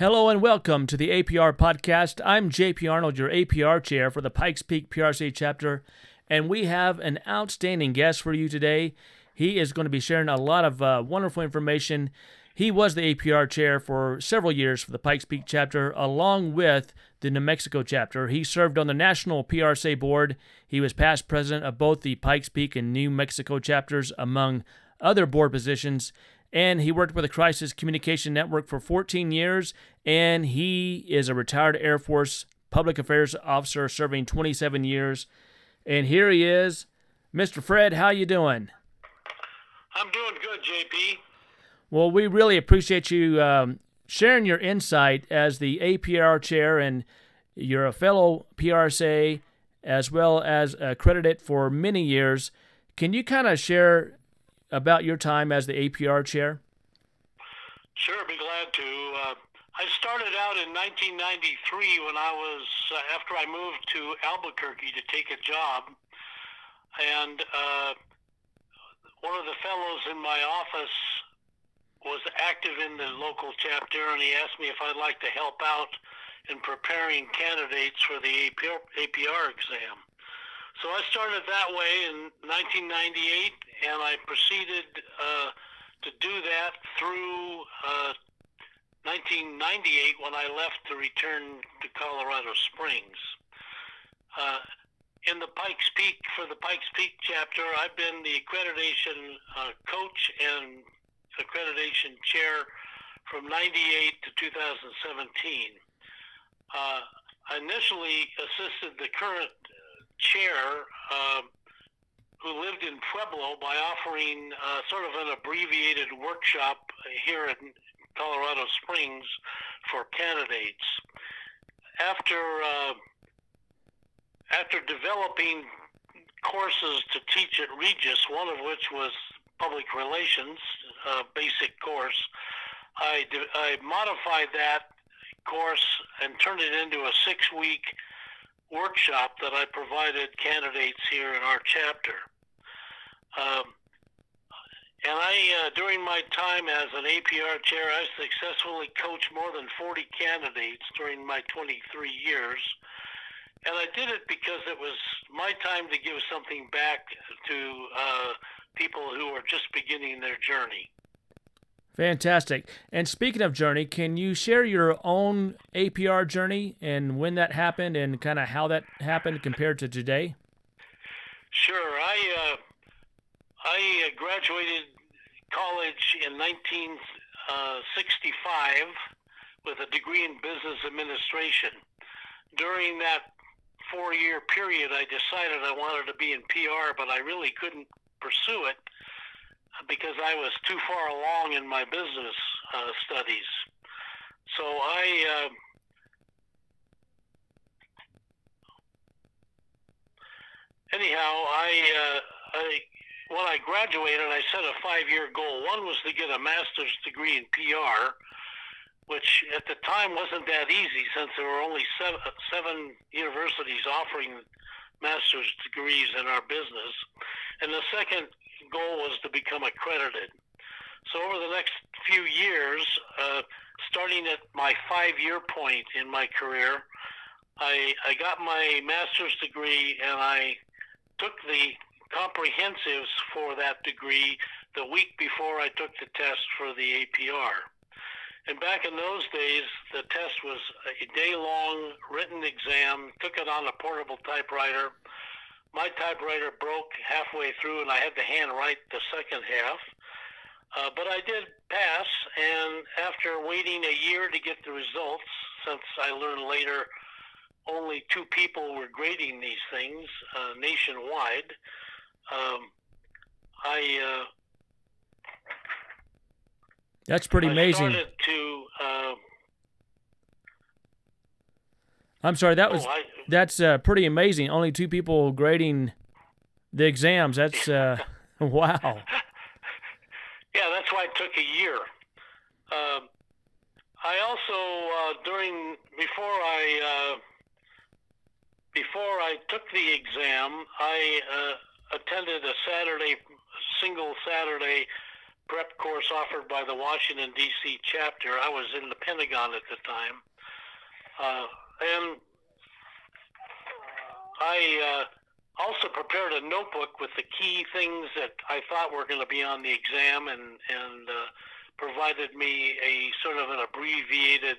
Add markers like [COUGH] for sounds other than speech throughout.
Hello and welcome to the APR podcast. I'm JP Arnold, your APR chair for the Pikes Peak PRSA chapter, and we have an outstanding guest for you today. He is going to be sharing a lot of uh, wonderful information. He was the APR chair for several years for the Pikes Peak chapter, along with the New Mexico chapter. He served on the National PRSA board. He was past president of both the Pikes Peak and New Mexico chapters, among other board positions and he worked with the Crisis Communication Network for 14 years, and he is a retired Air Force public affairs officer serving 27 years. And here he is, Mr. Fred. How you doing? I'm doing good, JP. Well, we really appreciate you um, sharing your insight as the APR chair, and you're a fellow PRSA as well as accredited for many years. Can you kind of share about your time as the APR chair? Sure, be glad to. Uh, I started out in 1993 when I was, uh, after I moved to Albuquerque to take a job. And uh, one of the fellows in my office was active in the local chapter, and he asked me if I'd like to help out in preparing candidates for the APR, APR exam. So I started that way in 1998, and I proceeded uh, to do that through uh, 1998 when I left to return to Colorado Springs. Uh, in the Pikes Peak, for the Pikes Peak chapter, I've been the accreditation uh, coach and accreditation chair from 98 to 2017. Uh, I initially assisted the current chair uh, who lived in Pueblo by offering uh, sort of an abbreviated workshop here in Colorado Springs for candidates. After uh, after developing courses to teach at Regis, one of which was public relations, uh, basic course, I, I modified that course and turned it into a six-week workshop that I provided candidates here in our chapter. Um, and I, uh, during my time as an APR chair, I successfully coached more than 40 candidates during my 23 years. And I did it because it was my time to give something back to uh, people who are just beginning their journey. Fantastic. And speaking of journey, can you share your own APR journey and when that happened and kind of how that happened compared to today? Sure. I uh, I uh, graduated college in 1965 with a degree in business administration. During that four-year period, I decided I wanted to be in PR, but I really couldn't pursue it because I was too far along in my business uh, studies. So I. Uh, anyhow, I, uh, I when I graduated, I set a five-year goal. One was to get a master's degree in PR, which at the time wasn't that easy since there were only seven, seven universities offering master's degrees in our business. And the second goal was to become accredited. So over the next few years, uh, starting at my five-year point in my career, I, I got my master's degree and I took the comprehensives for that degree the week before I took the test for the APR. And back in those days, the test was a day long written exam, took it on a portable typewriter my typewriter broke halfway through and I had to handwrite the second half. Uh, but I did pass, and after waiting a year to get the results, since I learned later only two people were grading these things uh, nationwide, um, I. Uh, That's pretty I amazing. started to uh, I'm sorry, that was oh, I, that's uh, pretty amazing. Only two people grading the exams. That's uh, [LAUGHS] wow. [LAUGHS] Yeah, that's why it took a year. Uh, I also uh, during before I uh, before I took the exam, I uh, attended a Saturday single Saturday prep course offered by the Washington, D.C. chapter. I was in the Pentagon at the time. Uh, and I uh, also prepared a notebook with the key things that I thought were going to be on the exam and, and uh, provided me a sort of an abbreviated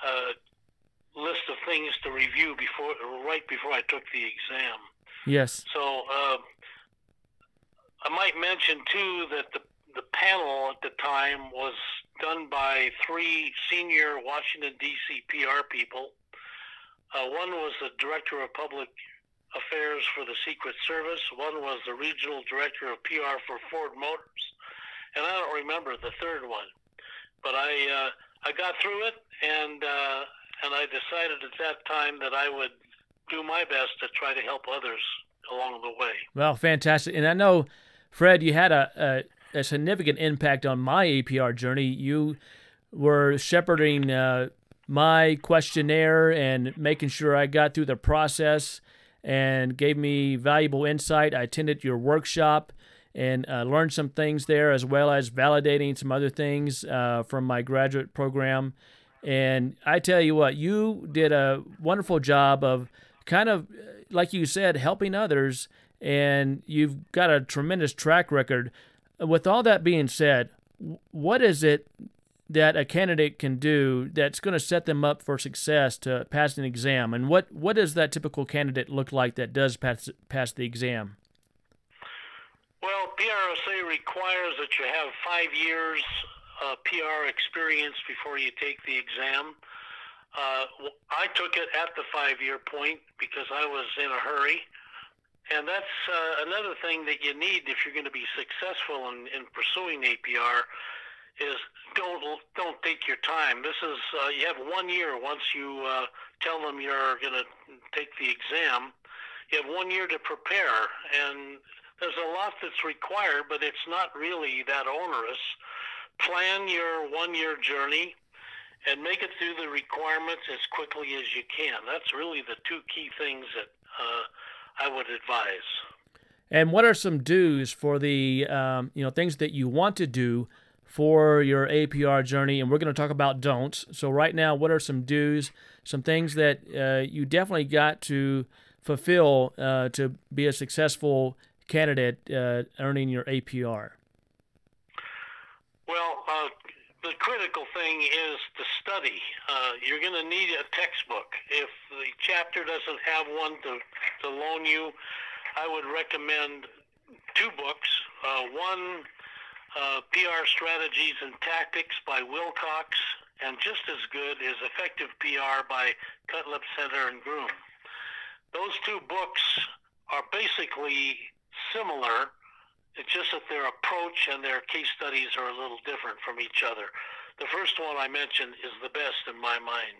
uh, list of things to review before right before I took the exam. Yes. So uh, I might mention too that the the panel at the time was done by three senior Washington D.C. PR people. Uh, one was the director of public affairs for the Secret Service. One was the regional director of PR for Ford Motors, and I don't remember the third one. But I uh, I got through it, and uh, and I decided at that time that I would do my best to try to help others along the way. Well, fantastic, and I know, Fred, you had a, a, a significant impact on my APR journey. You were shepherding uh, my questionnaire and making sure I got through the process and gave me valuable insight. I attended your workshop and uh, learned some things there, as well as validating some other things uh, from my graduate program. And I tell you what, you did a wonderful job of kind of, like you said, helping others. And you've got a tremendous track record. With all that being said, what is it that a candidate can do that's going to set them up for success to pass an exam? And what, what does that typical candidate look like that does pass, pass the exam? Well, PRSA requires that you have five years uh, PR experience before you take the exam. Uh, I took it at the five year point because I was in a hurry. And that's uh, another thing that you need if you're going to be successful in, in pursuing APR is don't don't take your time. This is uh, you have one year once you uh, tell them you're going to take the exam. You have one year to prepare, and there's a lot that's required, but it's not really that onerous. Plan your one-year journey and make it through the requirements as quickly as you can. That's really the two key things that uh, I would advise. And what are some do's for the um, you know things that you want to do for your APR journey, and we're going to talk about don'ts. So, right now, what are some do's, some things that uh, you definitely got to fulfill uh, to be a successful candidate uh, earning your APR? Well, uh, the critical thing is to study. Uh, you're going to need a textbook. If the chapter doesn't have one to, to loan you, I would recommend two books. Uh, one uh, PR Strategies and Tactics by Wilcox, and just as good is Effective PR by Cutlip Center and Broom. Those two books are basically similar. It's just that their approach and their case studies are a little different from each other. The first one I mentioned is the best in my mind.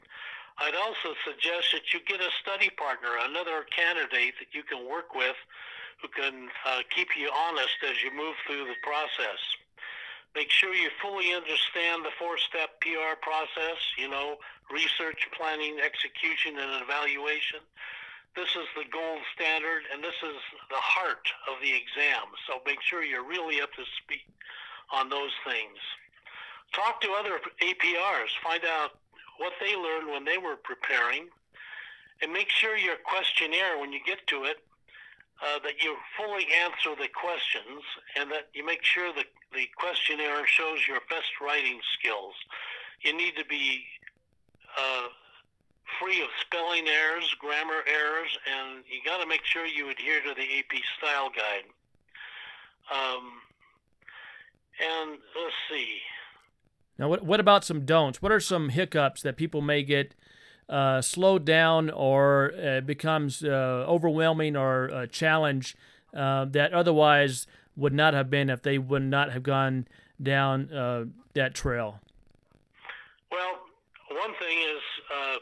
I'd also suggest that you get a study partner, another candidate that you can work with who can uh, keep you honest as you move through the process. Make sure you fully understand the four-step PR process, you know, research, planning, execution, and evaluation. This is the gold standard, and this is the heart of the exam. So make sure you're really up to speed on those things. Talk to other APRs. Find out what they learned when they were preparing. And make sure your questionnaire, when you get to it, uh, that you fully answer the questions and that you make sure that the questionnaire shows your best writing skills. You need to be uh, free of spelling errors, grammar errors, and you got to make sure you adhere to the AP style guide. Um, and let's see. Now, what, what about some don'ts? What are some hiccups that people may get uh, slowed down or uh, becomes uh, overwhelming or a challenge uh, that otherwise would not have been if they would not have gone down uh, that trail? Well, one thing is uh,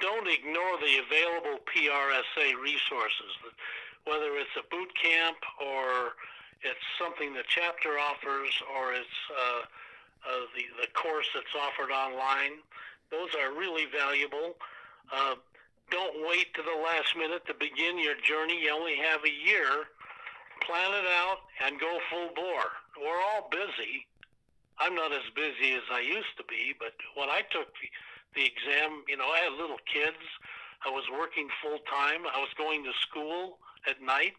don't ignore the available PRSA resources, whether it's a boot camp or it's something the chapter offers or it's the, the course that's offered online. Those are really valuable. Uh, don't wait to the last minute to begin your journey. You only have a year. Plan it out and go full bore. we're all busy. I'm not as busy as I used to be, but when I took the, the exam, you know, I had little kids. I was working full time. I was going to school at night,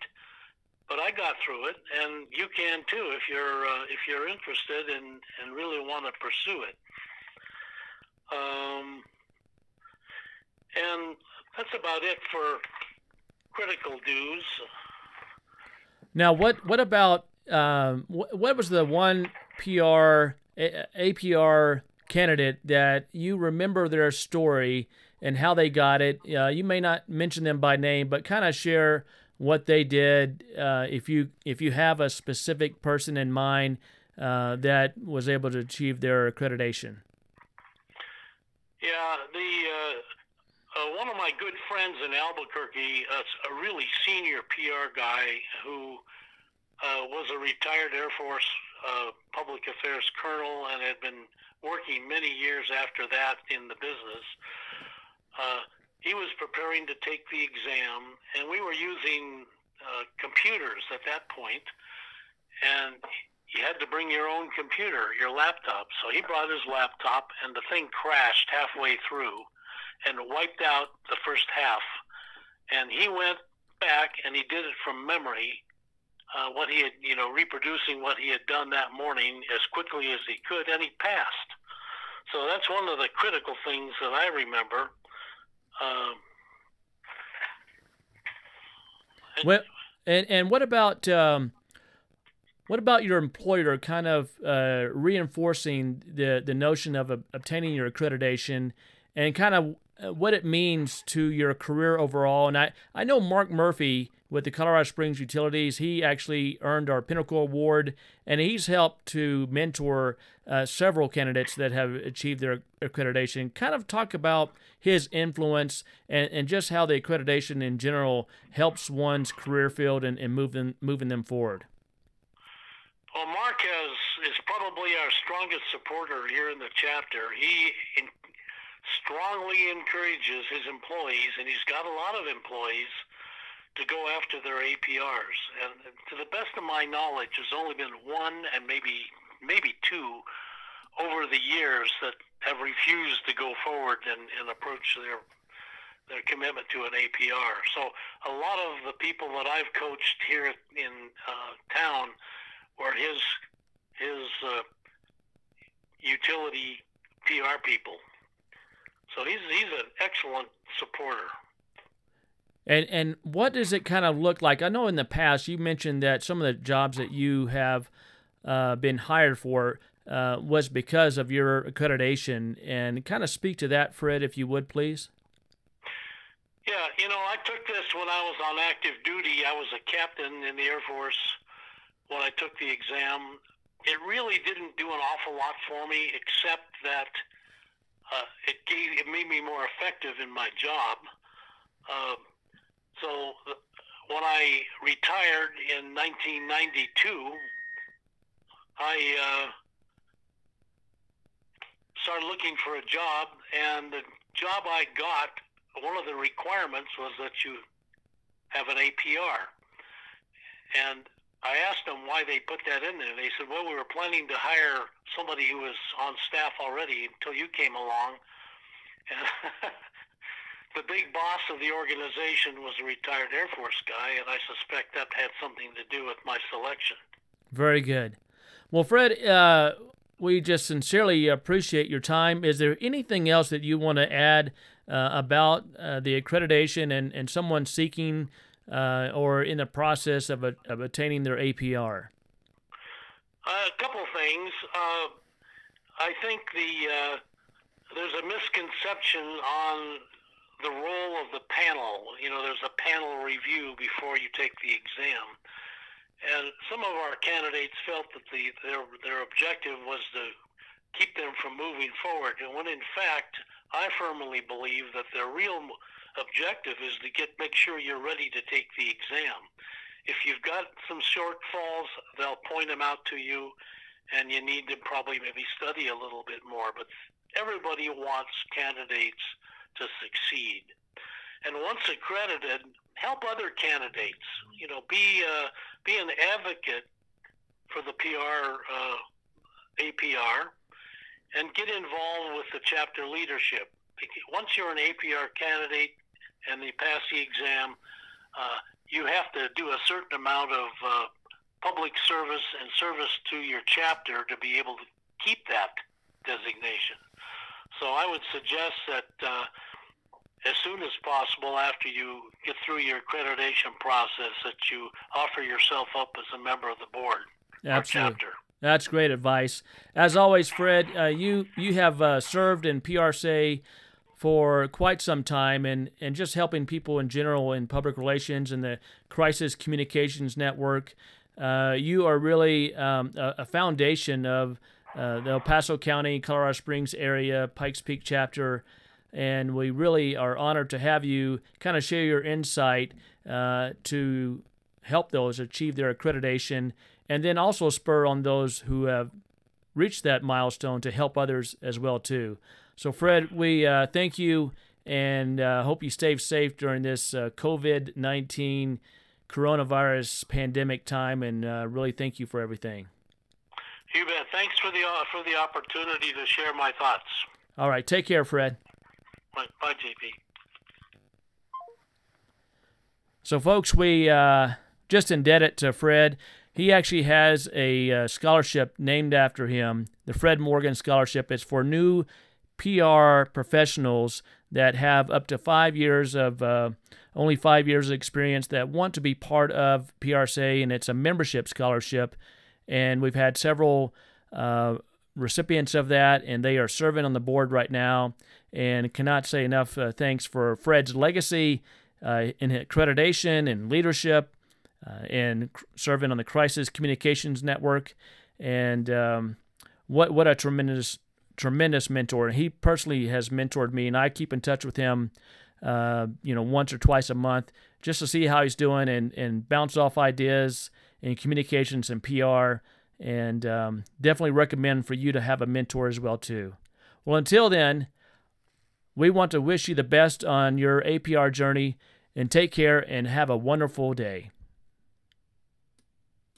but I got through it, and you can too if you're uh, if you're interested and and really want to pursue it. Um, and that's about it for critical do's. Now, what what about um, what, what was the one PR APR candidate that you remember their story and how they got it? Uh, you may not mention them by name, but kind of share what they did. Uh, if you if you have a specific person in mind uh, that was able to achieve their accreditation. Yeah, the uh, uh, one of my good friends in Albuquerque, a really senior PR guy who uh, was a retired Air Force public affairs colonel and had been working many years after that in the business. Uh, he was preparing to take the exam, and we were using uh, computers at that point, and you had to bring your own computer, your laptop. So he brought his laptop, and the thing crashed halfway through and wiped out the first half. And he went back and he did it from memory uh, what he had, you know, reproducing what he had done that morning as quickly as he could, and he passed. So that's one of the critical things that I remember. Um, well, and and what about um, what about your employer kind of uh, reinforcing the the notion of obtaining your accreditation and kind of uh, what it means to your career overall? And I I know Mark Murphy with the Colorado Springs Utilities. He actually earned our Pinnacle Award, and he's helped to mentor uh, several candidates that have achieved their accreditation. Kind of talk about his influence and, and just how the accreditation in general helps one's career field and, and them, moving them forward. Well, Mark has, is probably our strongest supporter here in the chapter. He in, strongly encourages his employees, and he's got a lot of employees to go after their APRs. And to the best of my knowledge, there's only been one and maybe maybe two over the years that have refused to go forward and, and approach their their commitment to an APR. So a lot of the people that I've coached here in uh, town were his his uh, utility PR people. So he's he's an excellent supporter. And and what does it kind of look like? I know in the past you mentioned that some of the jobs that you have uh, been hired for uh, was because of your accreditation, and kind of speak to that, Fred, if you would, please. Yeah, you know, I took this when I was on active duty. I was a captain in the Air Force when I took the exam. It really didn't do an awful lot for me, except that uh, it gave it made me more effective in my job. Uh, so when I retired in 1992, I uh, started looking for a job, and the job I got, one of the requirements was that you have an APR. And I asked them why they put that in there. They said, well, we were planning to hire somebody who was on staff already until you came along. [LAUGHS] And the big boss of the organization was a retired Air Force guy, and I suspect that had something to do with my selection. Very good. Well, Fred, uh, we just sincerely appreciate your time. Is there anything else that you want to add uh, about uh, the accreditation and, and someone seeking uh, or in the process of, a, of attaining their APR? Uh, a couple things. Uh, I think the there's a misconception on the role of the panel. You know, there's a panel review before you take the exam. And some of our candidates felt that the their their objective was to keep them from moving forward. And when in fact, I firmly believe that their real objective is to get make sure you're ready to take the exam. If you've got some shortfalls, they'll point them out to you, and you need to probably maybe study a little bit more. But everybody wants candidates to succeed. And once accredited, help other candidates. You know, be uh, be an advocate for the PR uh, APR and get involved with the chapter leadership. Once you're an APR candidate and you pass the exam, uh, you have to do a certain amount of uh, public service and service to your chapter to be able to keep that. So I would suggest that uh, as soon as possible after you get through your accreditation process that you offer yourself up as a member of the board Absolutely. or chapter. That's great advice. As always, Fred, uh, you you have uh, served in PRSA for quite some time and, and just helping people in general in public relations and the crisis communications network. Uh, you are really um, a, a, foundation of uh, the El Paso County, Colorado Springs area, Pikes Peak chapter, and we really are honored to have you kind of share your insight uh, to help those achieve their accreditation and then also spur on those who have reached that milestone to help others as well too. So, Fred, we uh, thank you and uh, hope you stay safe during this uh, COVID 19 coronavirus pandemic time and uh, really thank you for everything. You bet. Thanks for the, uh, for the opportunity to share my thoughts. All right. Take care, Fred. Bye, Bye JP. So, folks, we uh, just indebted to Fred. He actually has a scholarship named after him, the Fred Morgan Scholarship. It's for new PR professionals that have up to five years of uh, only five years of experience that want to be part of PRSA, and it's a membership scholarship. And we've had several uh, recipients of that, and they are serving on the board right now. And cannot say enough uh, thanks for Fred's legacy uh, in accreditation and leadership, uh, and serving on the Crisis Communications Network. And um, what what a tremendous tremendous mentor. And he personally has mentored me, and I keep in touch with him, uh, you know, once or twice a month just to see how he's doing and, and bounce off ideas in communications and PR. And um, definitely recommend for you to have a mentor as well too. Well, until then, we want to wish you the best on your APR journey and take care and have a wonderful day.